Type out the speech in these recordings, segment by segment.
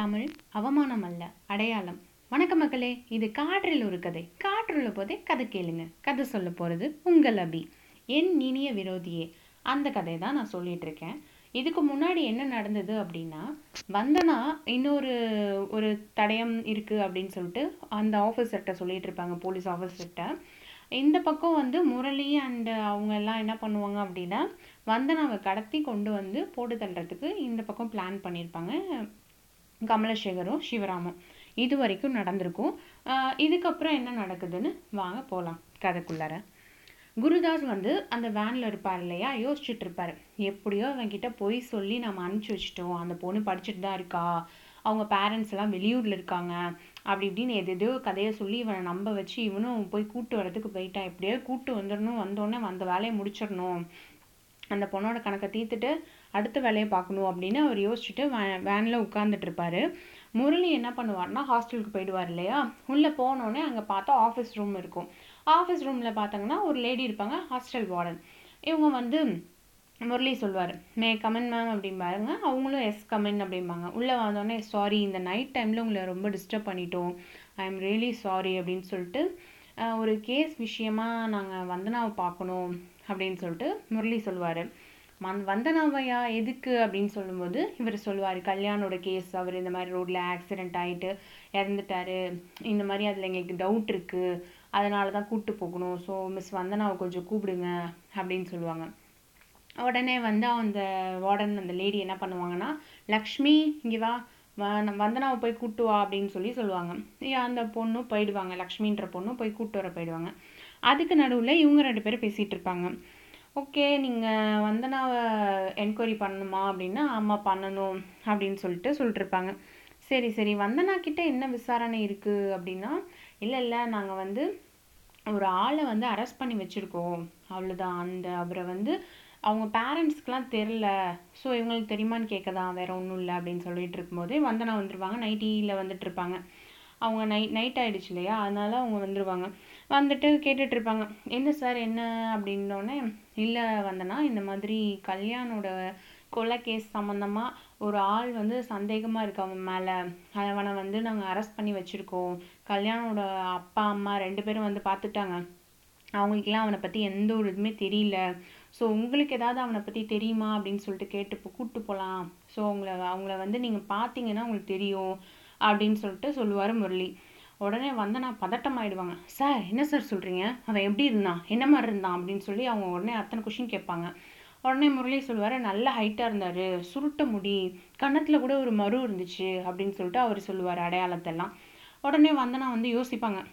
தமிழ் அவமானம் அல்ல அடையாளம். வணக்கம் மக்களே இது காற்றில் ஒரு கதை. காற்றுள்ள போதே கதை கேளுங்க. கதை சொல்ல போகிறது உங்கள் அபி. என் இனிய விரோதியே அந்த கதை தான் நான் சொல்லிட்டு இருக்கேன். இதுக்கு முன்னாடி என்ன நடந்தது அப்படின்னா வந்தனா இன்னொரு ஒரு தடயம் இருக்குது அப்படின்னு சொல்லிட்டு அந்த ஆஃபீஸர்கிட்ட சொல்லிட்டு இருப்பாங்க போலீஸ் ஆஃபீஸர்கிட்ட இந்த பக்கம் வந்து முரளி அண்டு அவங்க எல்லாம் என்ன பண்ணுவாங்க அப்படின்னா வந்தனாவை கடத்தி கொண்டு வந்து போட்டு தள்ளுறதுக்கு இந்த பக்கம் பிளான் பண்ணியிருப்பாங்க. கமலசேகரும் சிவராமும் இது வரைக்கும் நடந்திருக்கும் இதுக்கப்புறம் என்ன நடக்குதுன்னு வாங்க போகலாம் கதைக்குள்ளார. குருதாஸ் வந்து அந்த வேனில் இருப்பார் இல்லையா? யோசிச்சுட்டு இருப்பாரு. எப்படியோ அவன்கிட்ட பொய் சொல்லி நம்ம அனுப்பிச்சி வச்சிட்டோம். அந்த பொண்ணு படிச்சுட்டு தான் இருக்கா. அவங்க பேரண்ட்ஸ் எல்லாம் வெளியூரில் இருக்காங்க. அப்படி இப்படின்னு எது எதோ கதையை சொல்லி இவனை நம்ப வச்சு இவனும் போய் கூட்டு வரதுக்கு போயிட்டான். எப்படியோ கூட்டு வந்துடணும். வந்தோடனே அந்த வேலையை முடிச்சிடணும். அந்த பொண்ணோட கணக்கை தீர்த்துட்டு அடுத்த வேலையை பார்க்கணும் அப்படின்னு அவர் யோசிச்சுட்டு வே வேனில் உட்காந்துட்டு இருப்பாரு முரளி என்ன பண்ணுவார்னா ஹாஸ்டலுக்கு போயிடுவார் இல்லையா? உள்ளே போனோடனே அங்கே பார்த்தா ஆஃபீஸ் ரூம் இருக்கும். ஆஃபீஸ் ரூமில் பார்த்தாங்கன்னா ஒரு லேடி இருப்பாங்க ஹாஸ்டல் வார்டன் இவங்க வந்து முரளி சொல்வார் மே கமன் மேம் அப்படிம்பாருங்க அவங்களும் எஸ் கமன் அப்படிம்பாங்க. உள்ளே வந்தோடனே சாரி இந்த நைட் டைமில் உங்களை ரொம்ப டிஸ்டர்ப் பண்ணிட்டோம். ஐ எம் ரியலி சாரி அப்படின்னு சொல்லிட்டு ஒரு கேஸ் விஷயமா நாங்கள் வந்தனாவை பார்க்கணும். அப்படின்னு சொல்லிட்டு முரளி சொல்லுவார். மந் வந்தனாவையா எதுக்கு அப்படின்னு சொல்லும்போது இவர் சொல்லுவார் கல்யாணோட கேஸ் அவர் இந்த மாதிரி ரோட்டில் ஆக்சிடெண்ட் ஆகிட்டு இறந்துட்டாரு. இந்த மாதிரி அதில் எங்களுக்கு டவுட் இருக்குது அதனால தான் கூப்பிட்டு போகணும். ஸோ மிஸ் வந்தனாவை கொஞ்சம் கூப்பிடுங்க அப்படின்னு சொல்லுவாங்க. உடனே வந்து அந்த வார்டன் அந்த லேடி என்ன பண்ணுவாங்கன்னா லக்ஷ்மி இங்கே வா. வ- நம்ம வந்தனாவை போய் கூட்டு வா அப்படின்னு சொல்லி சொல்லுவாங்க. அந்த பொண்ணும் போயிடுவாங்க. லக்ஷ்மின்ற பொண்ணும் போய் கூப்பிட்டு வர போயிடுவாங்க. அதுக்கு நடுவில் இவங்க ரெண்டு பேரும் பேசிகிட்டு இருப்பாங்க. ஓகே நீங்கள் வந்தனாவை என்கொயரி பண்ணணுமா அப்படின்னா ஆமாம் பண்ணணும் அப்படின்னு சொல்லிட்டு சொல்லிட்டுருப்பாங்க சரி சரி வந்தனா கிட்டே என்ன விசாரணை இருக்குது அப்படின்னா இல்லை இல்லை நாங்கள் வந்து ஒரு ஆளை வந்து அரெஸ்ட் பண்ணி வச்சுருக்கோம். அவ்வளோதான் அந்த அவரை வந்து அவங்க பேரண்ட்ஸ்க்கெலாம் தெரில ஸோ இவங்களுக்கு தெரியுமான்னு கேட்க தான் வேறு ஒன்றும் இல்லை அப்படின்னு சொல்லிட்டு இருக்கும்போதே வந்தனா வந்துருவாங்க. நைட்டியில் வந்துட்டு இருப்பாங்க. அவங்க நைட் நைட் ஆகிடுச்சு இல்லையா? அதனால அவங்க வந்துருவாங்க. வந்துட்டு கேட்டுகிட்ருப்பாங்க என்ன சார் என்ன? அப்படின்னோடனே இல்லை வந்தனா இந்த மாதிரி கல்யாணோட கொலை கேஸ் சம்மந்தமாக ஒரு ஆள் வந்து சந்தேகமாக இருக்கு அவன் மேலே. அவனை வந்து நாங்கள் அரெஸ்ட் பண்ணி வச்சுருக்கோம். கல்யாணோட அப்பா அம்மா ரெண்டு பேரும் வந்து பார்த்துட்டாங்க அவங்களுக்கெல்லாம் அவனை பற்றி எந்த ஒரு இதுவுமே தெரியல. ஸோ உங்களுக்கு ஏதாவது அவனை பற்றி தெரியுமா? அப்படின்னு சொல்லிட்டு கேட்டு கூப்பிட்டு போகலாம் ஸோ அவங்கள அவங்கள வந்து நீங்கள் பார்த்தீங்கன்னா உங்களுக்கு தெரியும். அப்படின்னு சொல்லிட்டு சொல்லுவார் முரளி. உடனே வந்தனா பதட்டம் ஆகிடுவாங்க சார் என்ன சார் சொல்கிறீங்க அவன் எப்படி இருந்தான்? என்ன மாதிரி இருந்தான்? அப்படின்னு சொல்லி அவங்க உடனே அத்தனை கொஷின் கேட்பாங்க. உடனே முரளி சொல்லுவார் நல்ல ஹைட்டாக இருந்தார். சுருட்ட முடி. கன்னத்தில் கூட ஒரு மரு இருந்துச்சு. அப்படின்னு சொல்லிட்டு அவர் சொல்லுவார் அடையாளத்தெல்லாம். உடனே வந்தனா வந்து யோசிப்பாங்க.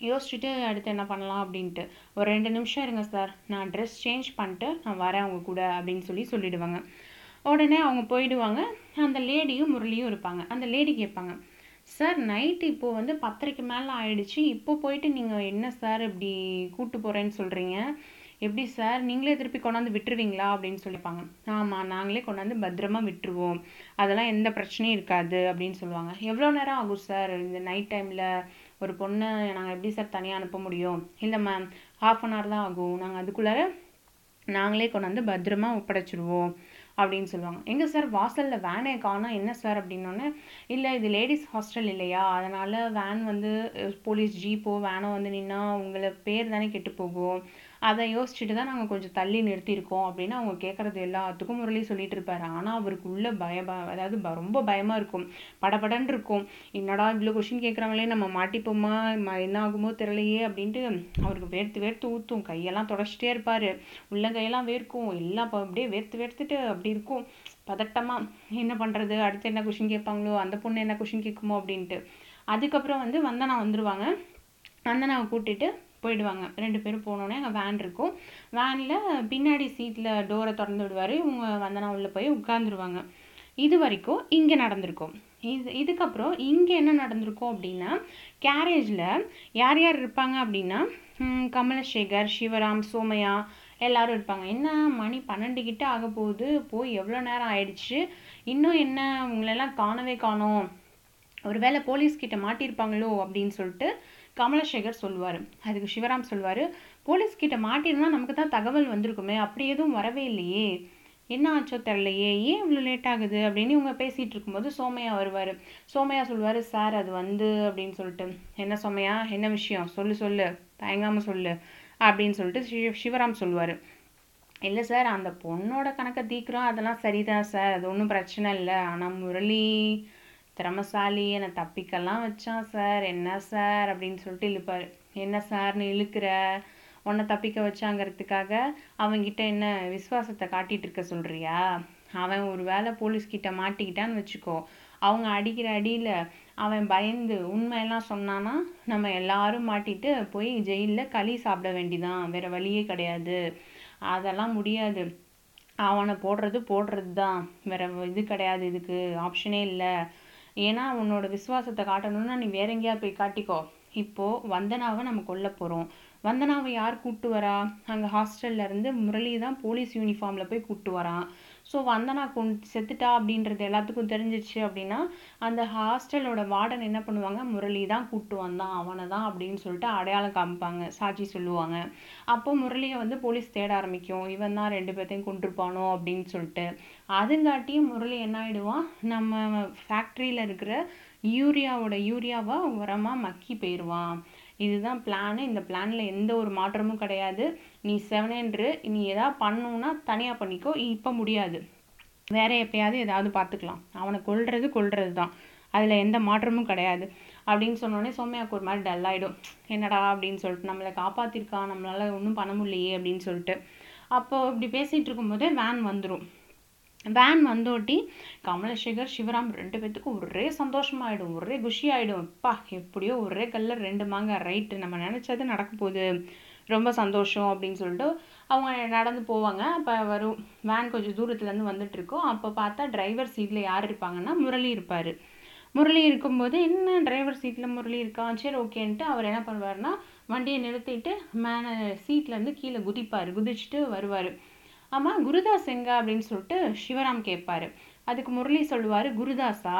யோசிச்சுட்டு அடுத்து என்ன பண்ணலாம் அப்படின்ட்டு. ஒரு ரெண்டு நிமிஷம் இருங்க சார். நான் ட்ரெஸ் சேஞ்ச் பண்ணிட்டு நான் வரேன் அவங்க கூட. அப்படின்னு சொல்லி சொல்லிடுவாங்க. உடனே அவங்க போயிடுவாங்க. அந்த லேடியும் முரளியும் இருப்பாங்க. அந்த லேடி கேட்பாங்க. சார் நைட்டு இப்போது வந்து பத்தரைக்கு மேலே ஆயிடுச்சு. இப்போ போயிட்டு நீங்கள் என்ன சார் இப்படி கூப்பிட்டு போகிறேன்னு சொல்கிறீங்க எப்படி சார் நீங்களே திருப்பி கொண்டாந்து விட்டுருவீங்களா? அப்படின்னு சொல்லிப்பாங்க. ஆமாம் நாங்களே கொண்டாந்து பத்திரமா விட்டுருவோம். அதெல்லாம் எந்த பிரச்சனையும் இருக்காது அப்படின்னு சொல்லுவாங்க. எவ்வளோ நேரம் ஆகும் சார் இந்த நைட் டைமில் ஒரு பொண்ணை நாங்கள் எப்படி சார் தனியாக அனுப்ப முடியும்? இல்லை மேம் ஹாஃப் அன் ஹவர் தான் ஆகும். நாங்கள் அதுக்குள்ளார நாங்களே கொண்டாந்து பத்திரமா ஒப்படைச்சிடுவோம் அப்படின்னு சொல்லுவாங்க. எங்க சார் வாசலில் வேனே காணோம். என்ன சார் அப்படின்னோடனே இல்லை இது லேடிஸ் ஹாஸ்டல் இல்லையா? அதனால் வேன் வந்து போலீஸ் ஜீப்போ வேனோ வந்து நின்றா உங்களை பேர் தானே கெட்டு போகும். அதை யோசிச்சுட்டு தான் நாங்கள் கொஞ்சம் தள்ளி நிறுத்தியிருக்கோம் அப்படின்னு அவங்க கேட்குறது எல்லாத்துக்கும் முரளி சொல்லிட்டு இருப்பார். ஆனால் அவருக்கு உள்ள பய அதாவது ப- ரொம்ப பயமாக இருக்கும். படபடன்னு இருக்கும். என்னடா இவ்வளோ கொஷின் கேட்குறாங்களே நம்ம மாட்டிப்போமா? ம- என்ன ஆகுமோ தெரியலையே அப்படின்ட்டு அவருக்கு வேர்த்து வேர்த்து ஊற்றும் கையெல்லாம் தொடச்சிட்டே இருப்பார். உள்ளங்கையெல்லாம் வேர்க்கும். எல்லாம் அப்படியே வேர்த்து வேர்த்துட்டு அப்படி இருக்கும். பதட்டமாக என்ன பண்ணுறது அடுத்து என்ன கொஷின் கேட்பாங்களோ? அந்த பொண்ணு என்ன கொஷின் கேட்குமோ அப்படின்ட்டு. அதுக்கப்புறம் வந்து வந்தனா வந்துடுவாங்க வந்தனாவை கூட்டிட்டு போயிடுவாங்க. ரெண்டு பேரும் போனோடனே அங்கே வேன் இருக்கும். வேனில் பின்னாடி சீட்டில் டோரை திறந்து விடுவார். இவங்க வந்தனா உள்ளே போய் உட்காந்துருவாங்க இது வரைக்கும் இங்கே நடந்திருக்கும். இது இதுக்கப்புறம் இங்கே என்ன நடந்திருக்கும் அப்படின்னா கேரேஜில் யார் யார் இருப்பாங்க அப்படின்னா கமலசேகர் சிவராம் சோமையா எல்லாரும் இருப்பாங்க. என்ன மணி பன்னெண்டு கிட்ட ஆக போகுது? போய் எவ்வளோ நேரம் ஆயிடுச்சு? இன்னும் என்ன உங்களெல்லாம் காணவே காணோம். ஒருவேளை போலீஸ் கிட்ட மாட்டியிருப்பாங்களோ அப்படின்னு சொல்லிட்டு கமலசேகர் சொல்லுவார் அதுக்கு சிவராம் சொல்லுவார் போலீஸ் கிட்ட மாட்டிருந்தா நமக்கு தான் தகவல் வந்திருக்குமே அப்படி எதுவும் வரவே இல்லையே. என்ன ஆச்சோ தெரிலையே ஏன் இவ்வளோ லேட் ஆகுது? அப்படின்னு இவங்க பேசிகிட்டு இருக்கும்போது சோமையா வருவார். சோமையா சொல்லுவார் சார் அது வந்து அப்படின்னு சொல்லிட்டு. என்ன சோமையா? என்ன விஷயம்? சொல்லு சொல்லு. தயங்காமல் சொல்லு. அப்படின்னு சொல்லிட்டு சிவராம் சொல்லுவார் இல்லை சார் அந்த பொண்ணோட கணக்கை தீக்குறோம் அதெல்லாம் சரிதான் சார். அது ஒன்றும் பிரச்சனை இல்லை. ஆனால் முரளி திறமசாலி என்னை தப்பிக்கலாம் வச்சான் சார். என்ன சார் அப்படின்னு சொல்லிட்டு இழுப்பார். என்ன சார்னு இழுக்கிற? உன்னை தப்பிக்க வச்சாங்கிறதுக்காக அவன்கிட்ட என்ன விசுவாசத்தை காட்டிகிட்டு இருக்க சொல்கிறியா அவன் ஒரு வேளை போலீஸ்கிட்ட மாட்டிக்கிட்டான்னு வச்சுக்கோ. அவங்க அடிக்கிற அடியில் அவன் பயந்து உண்மையெல்லாம் சொன்னான்னா நம்ம எல்லாரும் மாட்டிட்டு போய் ஜெயிலில் களி சாப்பிட வேண்டிதான். வேற வழியே கிடையாது. அதெல்லாம் முடியாது. அவனை போடுறது போடுறது தான் வேற இது கிடையாது. இதுக்கு ஆப்ஷனே இல்லை. ஏன்னா உன்னோட விசுவாசத்தை காட்டணும்னா நீ வேற எங்கேயா போய் காட்டிக்கோ. இப்போ வந்தனாவை நம்ம கொல்ல போறோம். வந்தனாவை யார் கூப்பிட்டு வரா? அங்க ஹாஸ்டல்ல இருந்து முரளி தான் போலீஸ் யூனிஃபார்ம்ல போய் கூப்பிட்டு வரான். ஸோ வந்தனா கொண் செத்துட்டா அப்படின்றது எல்லாத்துக்கும் தெரிஞ்சிச்சு அப்படின்னா அந்த ஹாஸ்டலோட வார்டன் என்ன பண்ணுவாங்க? முரளி தான் கூட்டு வந்தான் அவனை தான் அப்படின்னு சொல்லிட்டு அடையாளம் காமிப்பாங்க சாட்சி சொல்லுவாங்க. அப்போ முரளியை வந்து போலீஸ் தேட ஆரம்பிக்கும். இவன் தான் ரெண்டு பேர்த்தையும் கொண்டிருப்பானோ அப்படின்னு சொல்லிட்டு. அதுங்காட்டியும் முரளி என்ன ஆயிடுவான் நம்ம ஃபேக்ட்ரியில் இருக்கிற யூரியாவோட யூரியாவை உரமாக மக்கி போயிடுவான் இதுதான் பிளானு இந்த பிளானில் எந்த ஒரு மாற்றமும் கிடையாது. நீ செவனேன்று நீ எதாவது பண்ணணும்னா தனியாக பண்ணிக்கோ. இப்போ முடியாது. வேற எப்பயாவது ஏதாவது பார்த்துக்கலாம். அவனை கொல்றது கொல்றது தான் அதில் எந்த மாற்றமும் கிடையாது. அப்படின்னு சொன்னோடனே சோமையாக்கு ஒரு மாதிரி டல் ஆகிடும் என்னடா? அப்படின்னு சொல்லிட்டு நம்மளை காப்பாற்றிருக்கான் நம்மளால ஒன்றும் பண்ண முடியலையே அப்படின்னு சொல்லிட்டு. அப்போ இப்படி பேசிகிட்டு இருக்கும்போதே வேன் வந்துடும் வேன் வந்தோட்டி கமலசேகர் சிவராம் ரெண்டு பேத்துக்கும் ஒரே சந்தோஷமாயிடும். ஒரே குஷி ஆயிடும் அப்பா எப்படியோ ஒரே கல்ல ரெண்டு மாங்க ரைட்டு நம்ம நினைச்சது நடக்க போகுது. ரொம்ப சந்தோஷம் அப்படின்னு சொல்லிட்டு அவங்க நடந்து போவாங்க. அப்போ வரும் வேன் கொஞ்சம் தூரத்துலேருந்து வந்துட்டு இருக்கோம். அப்போ பார்த்தா டிரைவர் சீட்டில் யார் இருப்பாங்கன்னா முரளி இருப்பார். முரளி இருக்கும்போது என்ன டிரைவர் சீட்டில் முரளி இருக்கான் சரி ஓகேன்ட்டு அவர் என்ன பண்ணுவாருன்னா வண்டியை நிறுத்திட்டு மேலே சீட்லேருந்து கீழே குதிப்பார். குதிச்சுட்டு வருவார். ஆமாம் குருதாஸ் எங்க அப்படின்னு சொல்லிட்டு சிவராம் கேட்பாரு. அதுக்கு முரளி சொல்லுவார் குருதாஸா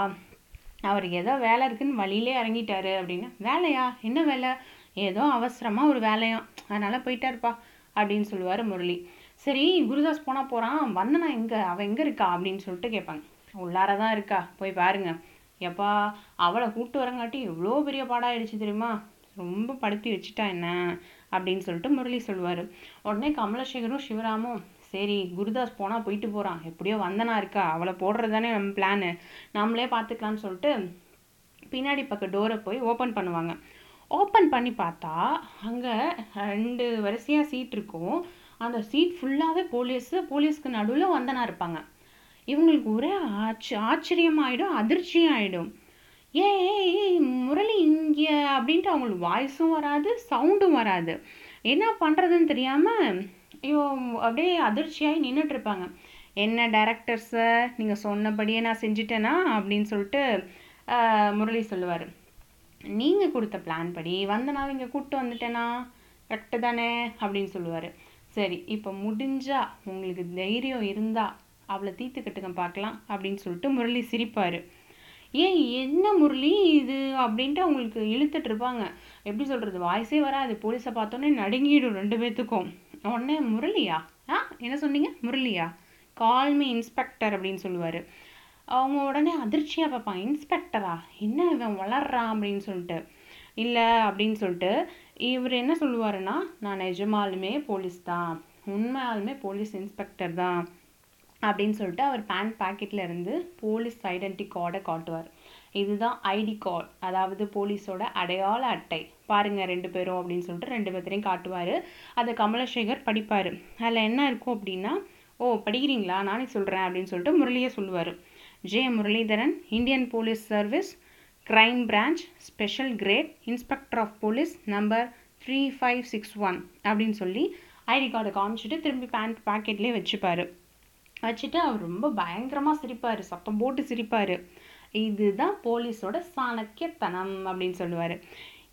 அவர் ஏதோ வேலை இருக்குன்னு வழியிலே இறங்கிட்டாரு அப்படின்னு. வேலையா? என்ன வேலை? ஏதோ அவசரமாக ஒரு வேலையாம் அதனால போயிட்டாருப்பா அப்படின்னு சொல்லுவார் முரளி. சரி குருதாஸ் போனால் போகிறான் வந்தனா எங்கே அவள் எங்கே இருக்கா அப்படின்னு சொல்லிட்டு கேட்பாங்க. உள்ளார தான் இருக்கா போய் பாருங்க. எப்பா அவளை கூப்பிட்டு வரங்காட்டி எவ்வளோ பெரிய பாடாயிடுச்சு தெரியுமா? ரொம்ப படுத்தி வச்சுட்டா என்ன? அப்படின்னு சொல்லிட்டு முரளி சொல்லுவார். உடனே கமலசேகரும் சிவராமும் சரி குருதாஸ் போனால் போயிட்டு போகிறான் எப்படியோ வந்தனா இருக்கா அவளை போடுறது தானே நம்ம பிளானு நம்மளே பார்த்துக்கலாம்னு சொல்லிட்டு பின்னாடி பக்கம் டோரை போய் ஓப்பன் பண்ணுவாங்க. ஓப்பன் பண்ணி பார்த்தா அங்கே ரெண்டு வரிசையாக சீட் இருக்கும். அந்த சீட் ஃபுல்லாகவே போலீஸு போலீஸ்க்கு நடுவில் வந்தனா இருப்பாங்க. இவங்களுக்கு ஒரே ஆச்சு ஆச்சரியமாயிடும் அதிர்ச்சியும் ஆயிடும் ஏய் ஏய், முரளி இங்கே அப்படின்ட்டு அவங்களுக்கு வாய்ஸும் வராது சவுண்டும் வராது. என்ன பண்ணுறதுன்னு தெரியாமல் ஐயோ அப்படியே அதிர்ச்சியாகி நின்றுட்டுருப்பாங்க என்ன டேரக்டர்ஸை சார் நீங்கள் சொன்னபடியே நான் செஞ்சுட்டேனா? அப்படின்னு சொல்லிட்டு முரளி சொல்லுவார். நீங்கள் கொடுத்த பிளான் படி வந்தனா இங்கே கூப்பிட்டு வந்துட்டேனா? கரெக்டு தானே? அப்படின்னு சொல்லுவார். சரி இப்போ முடிஞ்சால் உங்களுக்கு தைரியம் இருந்தால் அவளை தீர்த்துக்கட்டுங்க பார்க்கலாம் அப்படின்னு சொல்லிட்டு முரளி சிரிப்பார். ஏன் என்ன முரளி இது? அப்படின்ட்டு அவங்களுக்கு இழுத்துட்டு இருப்பாங்க. எப்படி சொல்கிறது வாய்ஸே வராது. போலீஸை பார்த்தோன்னே நடுங்கிடும் ரெண்டு பேர்த்துக்கும் உடனே முரளியா? ஆ என்ன சொன்னீங்க? முரளியா? கால்மி இன்ஸ்பெக்டர் அப்படின்னு சொல்லுவார். அவங்க உடனே அதிர்ச்சியாக பார்ப்பாங்க. இன்ஸ்பெக்டரா என்ன இவன் வளர்றான் அப்படின்னு சொல்லிட்டு. இல்லை அப்படின்னு சொல்லிட்டு இவர் என்ன சொல்லுவாருன்னா நான் நிஜமாலுமே போலீஸ் தான். உண்மையாலுமே போலீஸ் இன்ஸ்பெக்டர் தான். அப்படின்னு சொல்லிட்டு அவர் பேண்ட் பாக்கெட்ல இருந்து போலீஸ் ஐடென்டி கார்டை காட்டுவார். இதுதான் ஐடி கார்டு அதாவது போலீஸோட அடையாள அட்டை. பாருங்கள் ரெண்டு பேரும் அப்படின்னு சொல்லிட்டு ரெண்டு பேர்த்தையும் காட்டுவார். அதை கமலசேகர் படிப்பார். அதில் என்ன இருக்கும் அப்படின்னா ஓ படிக்கிறீங்களா? நானே சொல்கிறேன் அப்படின்னு சொல்லிட்டு முரளியே சொல்லுவார். J Muralidharan Indian police service crime branch special grade inspector of police number three five six one அப்படின்னு சொல்லி ஐடி கார்டை காமிச்சிட்டு திரும்பி பேண்ட் பாக்கெட்லேயே வச்சுப்பாரு. வச்சுட்டு அவர் ரொம்ப பயங்கரமாக சிரிப்பார் சத்தம் போட்டு சிரிப்பார். இதுதான் போலீஸோட சாணக்கியத்தனம் அப்படின்னு சொல்லுவார்.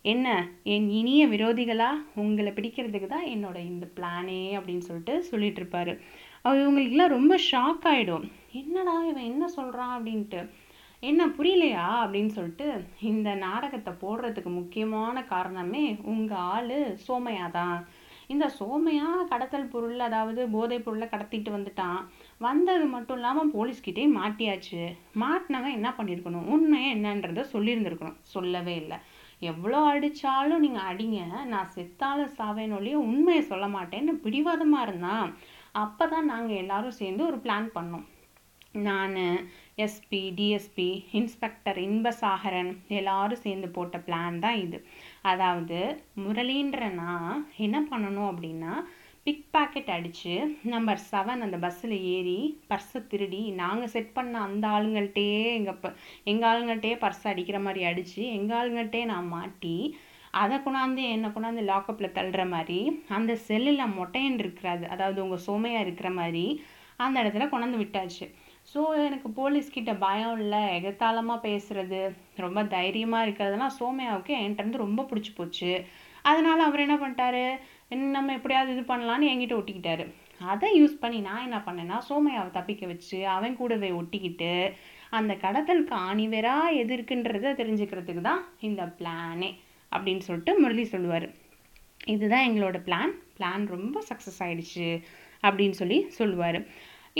என்ன என் இனிய விரோதிகளா? உங்களை பிடிக்கிறதுக்கு தான் என்னோட இந்த பிளானே அப்படின்னு சொல்லிட்டு சொல்லிட்டு இருப்பாரு. அவர் இவங்களுக்குலாம் ரொம்ப ஷாக் ஆகிடும் என்னடா இவன் என்ன சொல்கிறான் அப்படின்ட்டு. என்ன புரியலையா? அப்படின்னு சொல்லிட்டு இந்த நாடகத்தை போடுறதுக்கு முக்கியமான காரணமே உங்கள் ஆள் சோமையா தான். இந்த சோமையா கடத்தல் பொருள் அதாவது போதைப் பொருளை கடத்திட்டு வந்துட்டான். வந்தது மட்டும் இல்லாமல் போலீஸ்கிட்டே மாட்டியாச்சு. மாட்டினவன் என்ன பண்ணியிருக்கணும் உண்மையை என்னன்றதை சொல்லியிருந்திருக்கணும். சொல்லவே இல்லை. எவ்வளோ அடித்தாலும் நீங்கள் அடிங்க நான் செத்தாலும் சாவேன் ஒழிய உண்மையை சொல்ல மாட்டேன்னு பிடிவாதமாக இருந்தான் அப்போ தான் நாங்கள் எல்லாரும் சேர்ந்து ஒரு பிளான் பண்ணோம். நான் எஸ்பி டிஎஸ்பி இன்ஸ்பெக்டர் இன்பசாகரன் எல்லாரும் சேர்ந்து போட்ட பிளான் தான் இது. அதாவது முரளின்ற நான் என்ன பண்ணணும் அப்படின்னா பிக் பாக்கெட் அடித்து நம்பர் செவன் அந்த பஸ்ஸில் ஏறி பர்ஸை திருடி நாங்கள் செட் பண்ண அந்த ஆளுங்கள்கிட்டயே எங்கள் ப எங்கள் ஆளுங்கள்கிட்டயே பர்ஸ் அடிக்கிற மாதிரி அடித்து எங்கள் ஆளுங்கள்கிட்டயே நான் மாட்டி அதை கொண்டாந்து என்னை கொண்டாந்து லாக்கப்பில் தள்ளுற மாதிரி அந்த செல்லில் மொட்டையன் இருக்கிறாது அதாவது உங்கள் சோமையாக இருக்கிற மாதிரி அந்த இடத்துல கொண்டாந்து விட்டாச்சு. ஸோ எனக்கு போலீஸ்கிட்ட பயம் இல்லை எகத்தாளமாக பேசுகிறது ரொம்ப தைரியமாக இருக்கிறதுலாம் சோமையாவுக்கு என்கிட்ட ரொம்ப பிடிச்சி போச்சு. அதனால் அவர் என்ன பண்ணிட்டாரு நம்ம எப்படியாவது இது பண்ணலான்னு என்கிட்ட ஒட்டிக்கிட்டாரு. அதை யூஸ் பண்ணி நான் என்ன பண்ணேன்னா சோமையாவை தப்பிக்க வச்சு அவன் கூடவே ஒட்டிக்கிட்டு அந்த கடத்தலுக்கு ஆணிவேரா எது இருக்குன்றதை தெரிஞ்சுக்கிறதுக்கு தான் இந்த பிளானே அப்படின்னு சொல்லிட்டு முரளி சொல்லுவார். இதுதான் எங்களோட பிளான் பிளான் ரொம்ப சக்ஸஸ் ஆயிடுச்சு அப்படின்னு சொல்லி சொல்லுவார்.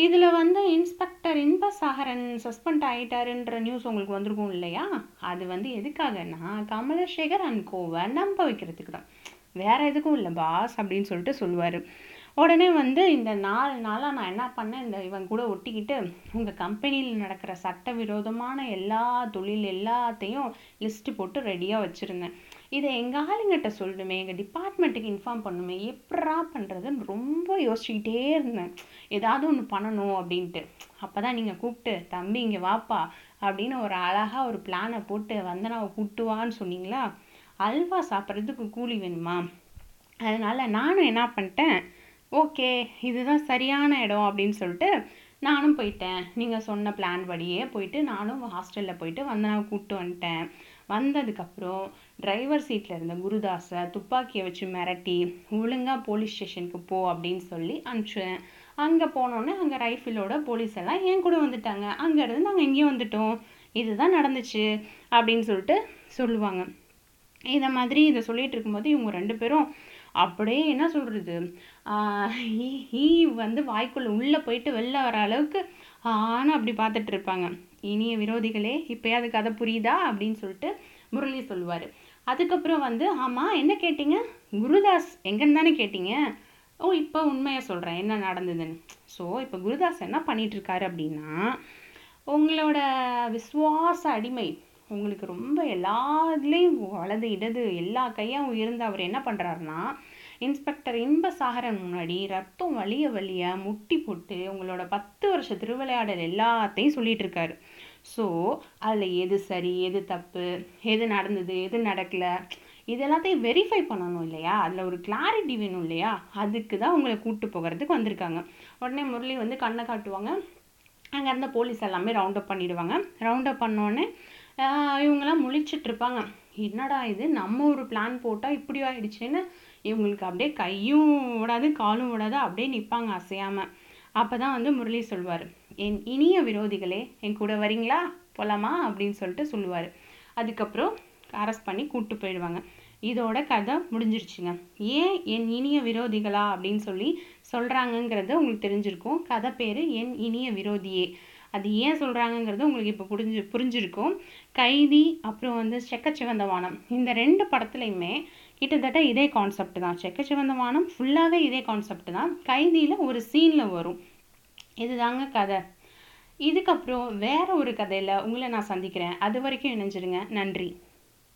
இதில் வந்து இன்ஸ்பெக்டர் இன்பசாகரன் சஸ்பெண்ட் ஆகிட்டாருன்ற நியூஸ் உங்களுக்கு வந்திருக்கும் இல்லையா? அது வந்து எதுக்காகன்னா கமலசேகர் அண்ட் கோவை நம்ப வைக்கிறதுக்கு தான். வேறு எதுக்கும் இல்லை பாஸ் அப்படின்னு சொல்லிட்டு சொல்லுவார். உடனே வந்து இந்த நாலு நாளாக நான் என்ன பண்ணேன் இந்த இவன் கூட ஒட்டிக்கிட்டு உங்கள் கம்பெனியில் நடக்கிற சட்டவிரோதமான எல்லா தொழில் எல்லாத்தையும் லிஸ்ட்டு போட்டு ரெடியாக வச்சுருந்தேன். இதை எங்கள் ஆளுங்கிட்ட சொல்லணுமே எங்கள் டிபார்ட்மெண்ட்டுக்கு இன்ஃபார்ம் பண்ணணுமே எப்படா பண்ணுறதுன்னு ரொம்ப யோசிச்சுக்கிட்டே இருந்தேன். ஏதாவது ஒன்று பண்ணணும் அப்படின்ட்டு. அப்போ தான் நீங்கள் கூப்பிட்டு தம்பி இங்கே வாப்பா அப்படின்னு ஒரு அழகாக ஒரு பிளானை போட்டு வந்தனாவை கூப்பிட்டு வான்னு சொன்னீங்களா? அல்வா சாப்பிட்றதுக்கு கூலி வேணுமா? அதனால் நானும் என்ன பண்ணிட்டேன் ஓகே இதுதான் சரியான இடம் அப்படின்னு சொல்லிட்டு நானும் போயிட்டேன். நீங்கள் சொன்ன பிளான் படியே போயிட்டு நானும் ஹாஸ்டலில் போயிட்டு வந்தனாவை கூப்பிட்டு வந்துட்டேன். வந்ததுக்கப்புறம் டிரைவர் சீட்டில் இருந்த குருதாஸை துப்பாக்கியை வச்சு மிரட்டி ஒழுங்காக போலீஸ் ஸ்டேஷனுக்கு போ அப்படின்னு சொல்லி அனுப்பிச்சேன். அங்கே போனோன்னே அங்கே ரைஃபிளோட போலீஸ் எல்லாம் என் கூட வந்துட்டாங்க. அங்கேருந்து நாங்கள் எங்கேயும் வந்துட்டோம். இதுதான் நடந்துச்சு அப்படின்னு சொல்லிட்டு சொல்லுவாங்க. இதை மாதிரி இதை சொல்லிகிட்டு இருக்கும்போது இவங்க ரெண்டு பேரும் அப்படியே என்ன சொல்கிறது ஈ வந்து வாய்க்குள்ளே உள்ளே போயிட்டு வெளில வர அளவுக்கு ஆனால் அப்படி பார்த்துட்டு இருப்பாங்க. இனிய விரோதிகளே இப்போயாவது கதை புரியுதா? அப்படின்னு சொல்லிட்டு முரளி சொல்லுவார். அதுக்கப்புறம் வந்து ஆமாம் என்ன கேட்டீங்க? குருதாஸ் எங்கன்னு தானே கேட்டீங்க? ஓ இப்போ உண்மையை சொல்கிறேன் என்ன நடந்ததுன்னு. ஸோ இப்போ குருதாஸ் என்ன பண்ணிகிட்ருக்காரு அப்படின்னா உங்களோட விஸ்வாச அடிமை உங்களுக்கு ரொம்ப எல்லாத்துலேயும் வலது இடது எல்லா கையும் உயர்ந்து அவர் என்ன பண்ணுறாருன்னா இன்ஸ்பெக்டர் இன்பசாகரன் முன்னாடி ரத்தம் வலிய வலிய முட்டி போட்டு உங்களோட பத்து வருஷ திருவிளையாடல் எல்லாத்தையும் சொல்லிட்டு இருக்காரு. ஸோ அதில் எது சரி எது தப்பு எது நடந்தது எது நடக்கலை இது எல்லாத்தையும் வெரிஃபை பண்ணணும் இல்லையா? அதில் ஒரு கிளாரிட்டி வேணும் இல்லையா? அதுக்கு தான் உங்களை கூப்பிட்டு போகிறதுக்கு வந்திருக்காங்க. உடனே முரளி வந்து கண்ணை காட்டுவாங்க. அங்கே இருந்த போலீஸ் எல்லாமே ரவுண்டப் பண்ணிவிடுவாங்க பண்ணிடுவாங்க. ரவுண்ட் பண்ணோடனே இவங்கெல்லாம் முழிச்சிட்டு இருப்பாங்க என்னடா இது? நம்ம ஒரு பிளான் போட்டால் இப்படி ஆயிடுச்சுன்னு இவங்களுக்கு அப்படியே கையும் ஓடாது காலும் விடாது அப்படியே நிற்பாங்க அசையாமல் அப்போ தான் வந்து முரளி சொல்வார் என் இனிய விரோதிகளே என் கூட வரீங்களா? போகலாமா அப்படின்னு சொல்லிட்டு சொல்லுவார். அதுக்கப்புறம் அரெஸ்ட் பண்ணி கூப்பிட்டு போயிடுவாங்க. இதோட கதை முடிஞ்சிருச்சுங்க. ஏன் என் இனிய விரோதிகளா அப்படின்னு சொல்லி சொல்கிறாங்கங்கிறது உங்களுக்கு தெரிஞ்சிருக்கும். கதை பேர் என் இனிய விரோதியே. அது ஏன் சொல்கிறாங்கங்கிறது உங்களுக்கு இப்போ புரிஞ்சு புரிஞ்சிருக்கும். கைதி அப்புறம் வந்து செக்கச்சிவந்த வானம் இந்த ரெண்டு படத்துலையுமே கிட்டத்தட்ட இதே கான்செப்ட் தான். செக்கச்சிவந்த வானம் ஃபுல்லாகவே இதே கான்செப்ட் தான். கைதியில் ஒரு சீனில் வரும். இதுதாங்க கதை. இதுக்கப்புறம் வேற ஒரு கதையில் உங்களை நான் சந்திக்கிறேன். அது வரைக்கும் இணைஞ்சிருங்க. நன்றி.